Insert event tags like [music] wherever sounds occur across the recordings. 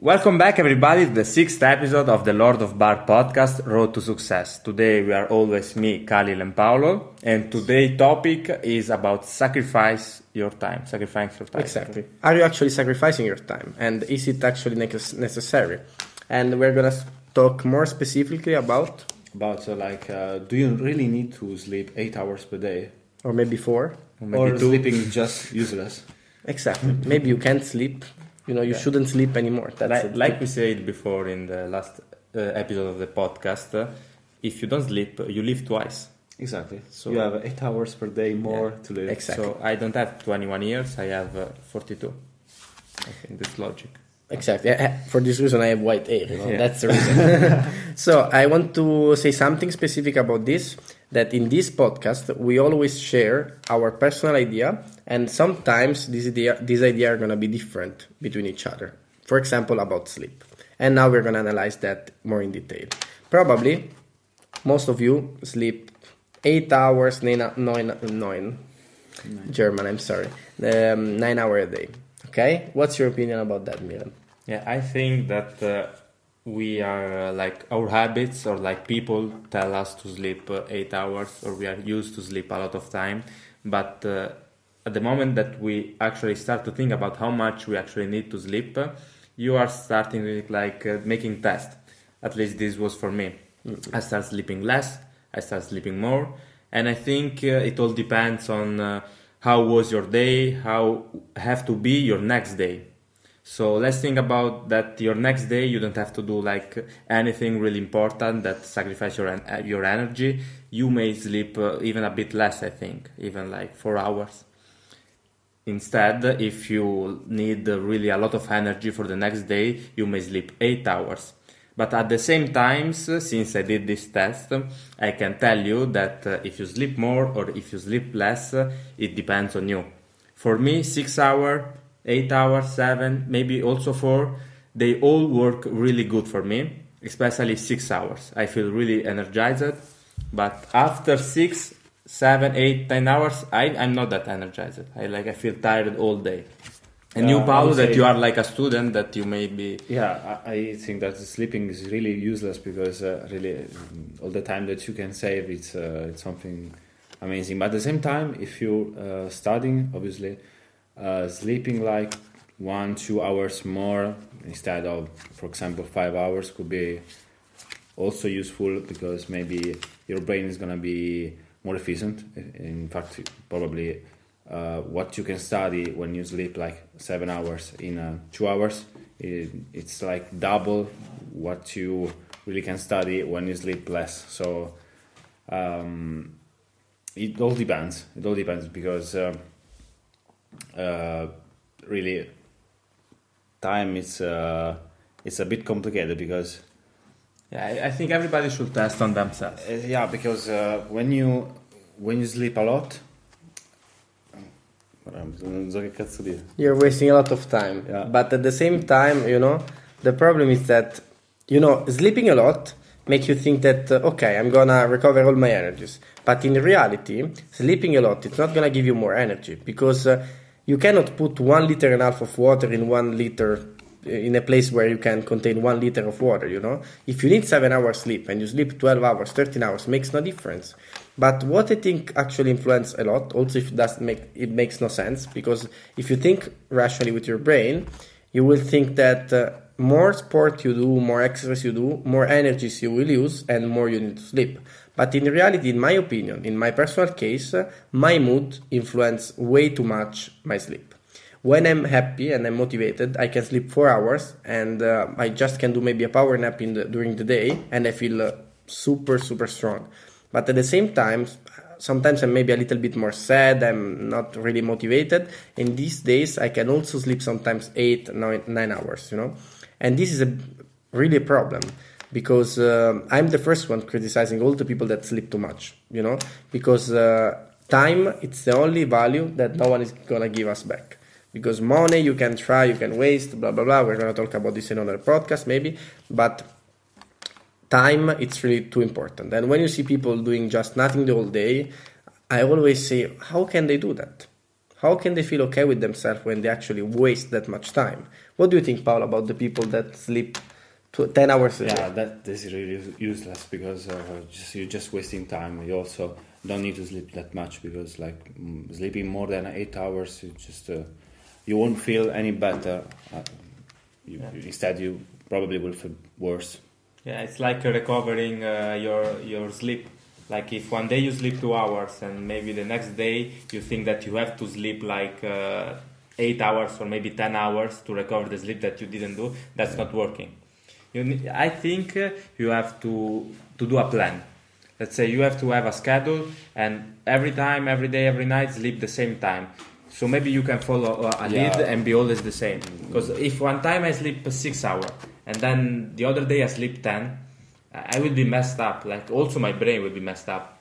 Welcome back, everybody, to the sixth episode of the Lord of Bar podcast, Road to Success. Today we are always me, Khalil, and Paolo, and today's topic is about sacrifice your time, sacrificing your time. Exactly. Are you actually sacrificing your time, and is it actually necessary? And we're gonna talk more specifically about about uh, like, uh, do you really need to sleep eight hours per day, or maybe four, or, maybe or sleeping just useless? Exactly. maybe you can't sleep you know you yeah. shouldn't sleep anymore that's like, like we said before in the last uh, episode of the podcast uh, if you don't sleep you live twice exactly so you have eight hours per day more yeah, to live exactly so i don't have 21 years i have uh, 42 i think that's logic Exactly. For this reason, I have white hair. You know? yeah. That's the reason. [laughs] so I want to say something specific about this. That in this podcast, we always share our personal idea, and sometimes this idea, these ideas are gonna be different between each other. For example, about sleep. And now we're gonna analyze that more in detail. Probably, most of you sleep eight hours, nine, nine, nine. German. I'm sorry, um, nine hour a day. Okay, what's your opinion about that, Milan? Yeah, I think that uh, we are uh, like our habits or like people tell us to sleep uh, eight hours or we are used to sleep a lot of time, but uh, at the moment that we actually start to think about how much we actually need to sleep, uh, you are starting with like uh, making tests. At least this was for me. Mm-hmm. I start sleeping less, I start sleeping more, and I think it all depends on how was your day, how have to be your next day. So let's think about that your next day you don't have to do like anything really important that sacrifice your your energy. You may sleep uh, even a bit less, I think, even like 4 hours. Instead, if you need really a lot of energy for the next day, you may sleep 8 hours. But at the same time, since I did this test, I can tell you that uh, if you sleep more or if you sleep less, it depends on you. For me, six hours, eight hours, seven, maybe also four, they all work really good for me, especially six hours. I feel really energized. But after six, seven, eight, ten hours, I, I'm not that energized. I like I feel tired all day. And you, Paolo, that you are like a student, that you may be. Yeah, I, I think that sleeping is really useless because uh, really mm, all the time that you can save, it's uh, it's something amazing. But at the same time, if you're uh, studying, obviously, uh, sleeping like one two hours more instead of, for example, five hours could be also useful because maybe your brain is gonna be more efficient. In fact, probably uh, what you can study when you sleep like seven hours in uh, two hours. It, it's like double what you really can study when you sleep less. So um, it all depends. It all depends because uh, uh really time is uh, it's a bit complicated because. Yeah, I, I think everybody should test on themselves. Uh, yeah, because when you when you sleep a lot you're wasting a lot of time. Yeah. But at the same time, you know, the problem is that, you know, sleeping a lot make you think that, uh, okay, I'm gonna recover all my energies. But in reality, sleeping a lot, it's not gonna give you more energy because uh, you cannot put one liter and a half of water in one liter in a place where you can contain one liter of water, you know? If you need seven hours sleep and you sleep 12 hours, 13 hours, makes no difference. But what I think actually influence a lot, also if doesn't make, it makes no sense, because if you think rationally with your brain, you will think that uh, more sport you do, more exercise you do, more energies you will use, and more you need to sleep. But in reality, in my opinion, in my personal case, my mood influences way too much my sleep when I'm happy and I'm motivated, I can sleep four hours and uh, I just can do maybe a power nap in the, during the day and I feel uh, super, super strong. But at the same time, sometimes I'm maybe a little bit more sad, I'm not really motivated. In these days, I can also sleep sometimes eight, nine, nine hours, you know? And this is a really a problem because uh, I'm the first one criticizing all the people that sleep too much, you know? Because uh, time, it's the only value that no one is gonna give us back. Because money you can try you can waste blah blah blah. We're to talk about this in another podcast maybe. But time it's really too important. And when you see people doing just nothing the whole day i always say how can they do that how can they feel okay with themselves when they actually waste that much time? What do you think, Paul, about the people that sleep 10 hours a yeah, day? Yeah, that is really useless because uh, just, you're just wasting time. You also don't need to sleep that much because, like, mm, sleeping more than eight hours, you just uh, you won't feel any better. Uh, you, yeah. Instead, you probably will feel worse. Yeah, it's like recovering uh, your your sleep like if one day you sleep two hours and maybe the next day you think that you have to sleep like uh, eight hours or maybe 10 hours to recover the sleep that you didn't do that's not working. You i think uh, you have to to do a plan. Let's say you have to have a schedule and every time every day every night sleep the same time. So maybe you can follow a lead yeah. and be always the same. Because if one time i sleep six hours and then the other day i sleep 10 I will be messed up. Like also my brain will be messed up.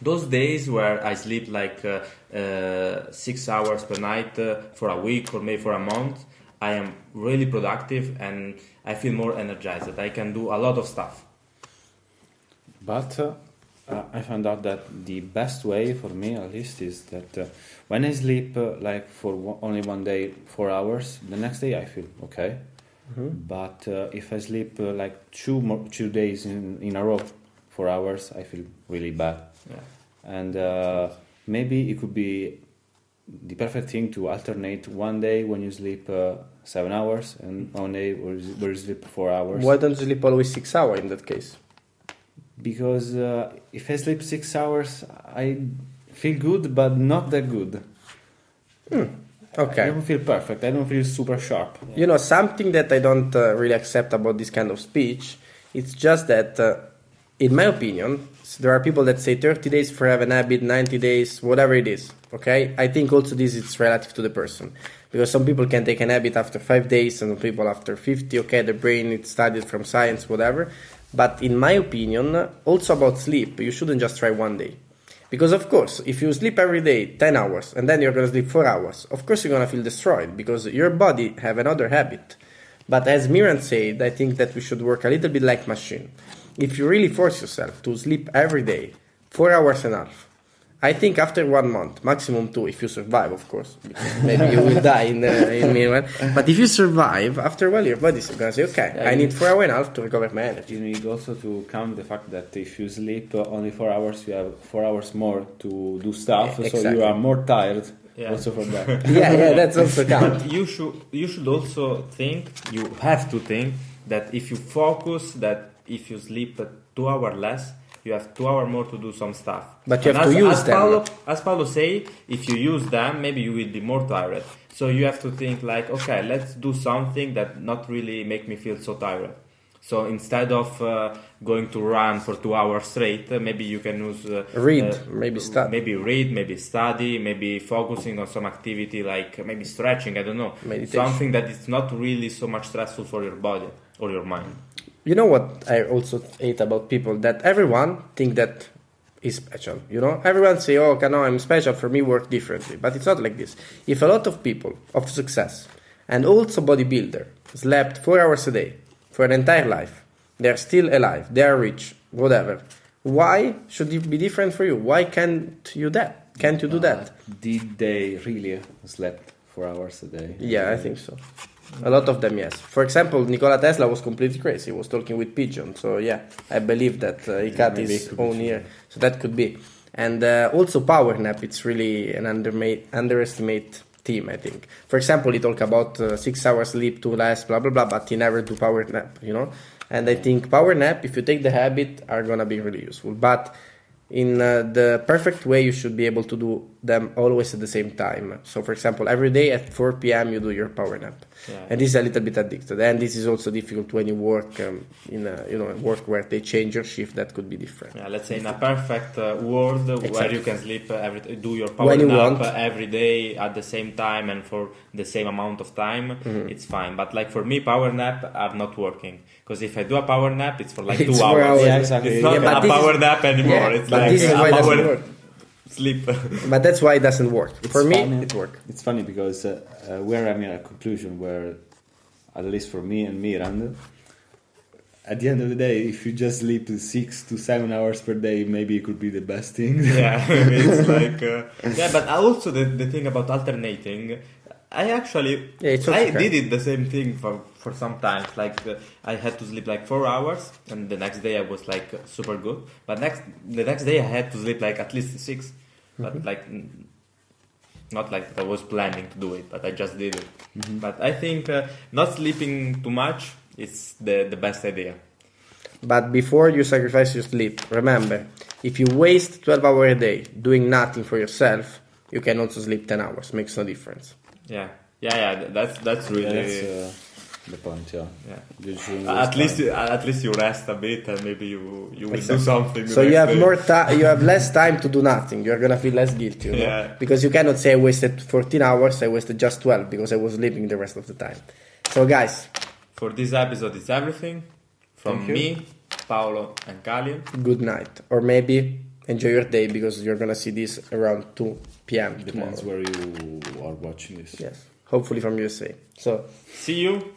Those days where I sleep like uh, uh, six hours per night uh, for a week or maybe for a month, I am really productive and I feel more energized. I can do a lot of stuff. But uh, uh, I found out that the best way for me, at least, is that uh, when I sleep like for only one day, four hours, the next day I feel okay Mm-hmm. But uh, if I sleep uh, like two more, two days in, in a row, four hours, I feel really bad. Yeah. And uh, maybe it could be the perfect thing to alternate one day when you sleep uh, seven hours and one day where you sleep four hours. Why don't you sleep always six hours in that case? Because uh, if I sleep six hours, I feel good, but not that good. Hmm. Okay. I don't feel perfect. I don't feel super sharp. You know, something that I don't uh, really accept about this kind of speech, it's just that, uh, in my opinion, there are people that say 30 days for have an habit, 90 days, whatever it is. Okay? I think also this is relative to the person. Because some people can take an habit after five days, and some people after 50. Okay, the brain it's studied from science, whatever. But in my opinion, also about sleep, you shouldn't just try one day. Because of course, if you sleep every day 10 hours and then you're going to sleep 4 hours, of course you're going to feel destroyed because your body have another habit. But as Miran said, I think that we should work a little bit like machine. If you really force yourself to sleep every day, 4 hours and a half, I think after one month, maximum two, if you survive, of course. Maybe you will die in, uh, in meanwhile. But if you survive, after a while, your body's going to say, okay, yeah, I need four hours and a half to recover my energy. You need also to count the fact that if you sleep only four hours, you have four hours more to do stuff, yeah, exactly. so you are more tired. Yeah. Also for that. [laughs] yeah, yeah, that's also count. You should you should also think you have to think that if you focus that if you sleep two hours less, you have two hours more to do some stuff. But you and have as, to use as them. Paolo, as Paolo say, if you use them, maybe you will be more tired. So you have to think like, okay, let's do something that not really make me feel so tired. So instead of uh, going to run for two hours straight, uh, maybe you can use uh, read, uh, maybe study, maybe read, maybe study, maybe focusing on some activity like maybe stretching. I don't know, Meditation. something that is not really so much stressful for your body or your mind you know what I also hate about people that everyone think that is special. You know, everyone say, "Oh, no, I'm special. For me, work differently." But it's not like this. If a lot of people of success and also bodybuilder slept four hours a day for an entire life, they're still alive. They are rich. Whatever. Why should it be different for you? Why can't you that? Can't you do uh, that? Did they really slept four hours a day? Yeah, I think so. A lot of them, yes. For example, Nikola Tesla was completely crazy. He was talking with pigeons. So yeah, I believe that uh, he cut his own ear. So that could be. And uh, also power nap. It's really an undermate, underestimate team. I think. For example, he talk about uh, six hours sleep to last, blah blah blah, but he never do power nap. You know. And I think power nap, if you take the habit, are gonna be really useful. But in uh, the perfect way, you should be able to do them always at the same time. So, for example, every day at 4 p.m. you do your power nap, yeah. and this is a little bit addicted. And this is also difficult when you work um, in a you know work where they change your shift. That could be different. Yeah, let's say in a perfect uh, world exactly. where you can sleep every do your power you nap want. every day at the same time and for the same amount of time, mm-hmm. it's fine. But like for me, power nap are not working because if I do a power nap, it's for like [laughs] it's two hours. hours. Yeah, exactly. It's not yeah, a power is, nap anymore. It's like a power sleep. but that's why it doesn't work. It's for me, funny. it works. It's funny because uh, uh, we're having a conclusion where, at least for me and Miran, at the end of the day, if you just sleep six to seven hours per day, maybe it could be the best thing. yeah, [laughs] it's [laughs] like uh, yeah, but also the the thing about alternating. I actually yeah, I okay. did it the same thing for for some times. Like uh, I had to sleep like four hours, and the next day I was like super good. But next the next day I had to sleep like at least 6 mm-hmm. but like not like I was planning to do it, but I just did it. Mm-hmm. But I think uh, not sleeping too much is the, the best idea. But before you sacrifice your sleep, remember, if you waste 12 hours a day doing nothing for yourself, you can also sleep 10 hours. Makes no difference. Yeah, yeah, yeah. That's that's really yeah, that's, uh, the point. Yeah, yeah. Uh, at least at least you rest a bit and maybe you you will exactly. do something. So you have day. more time. You have less time to do nothing. You're gonna feel less guilty. You know? Yeah. Because you cannot say I wasted 14 hours. I wasted just 12 because I was sleeping the rest of the time. So guys, for this episode, it's everything. From me, Paolo, and Kalian. Good night. Or maybe enjoy your day because you're gonna see this around 2 p.m. Depends tomorrow. where you are watching this. Yes, hopefully from USA. So see you.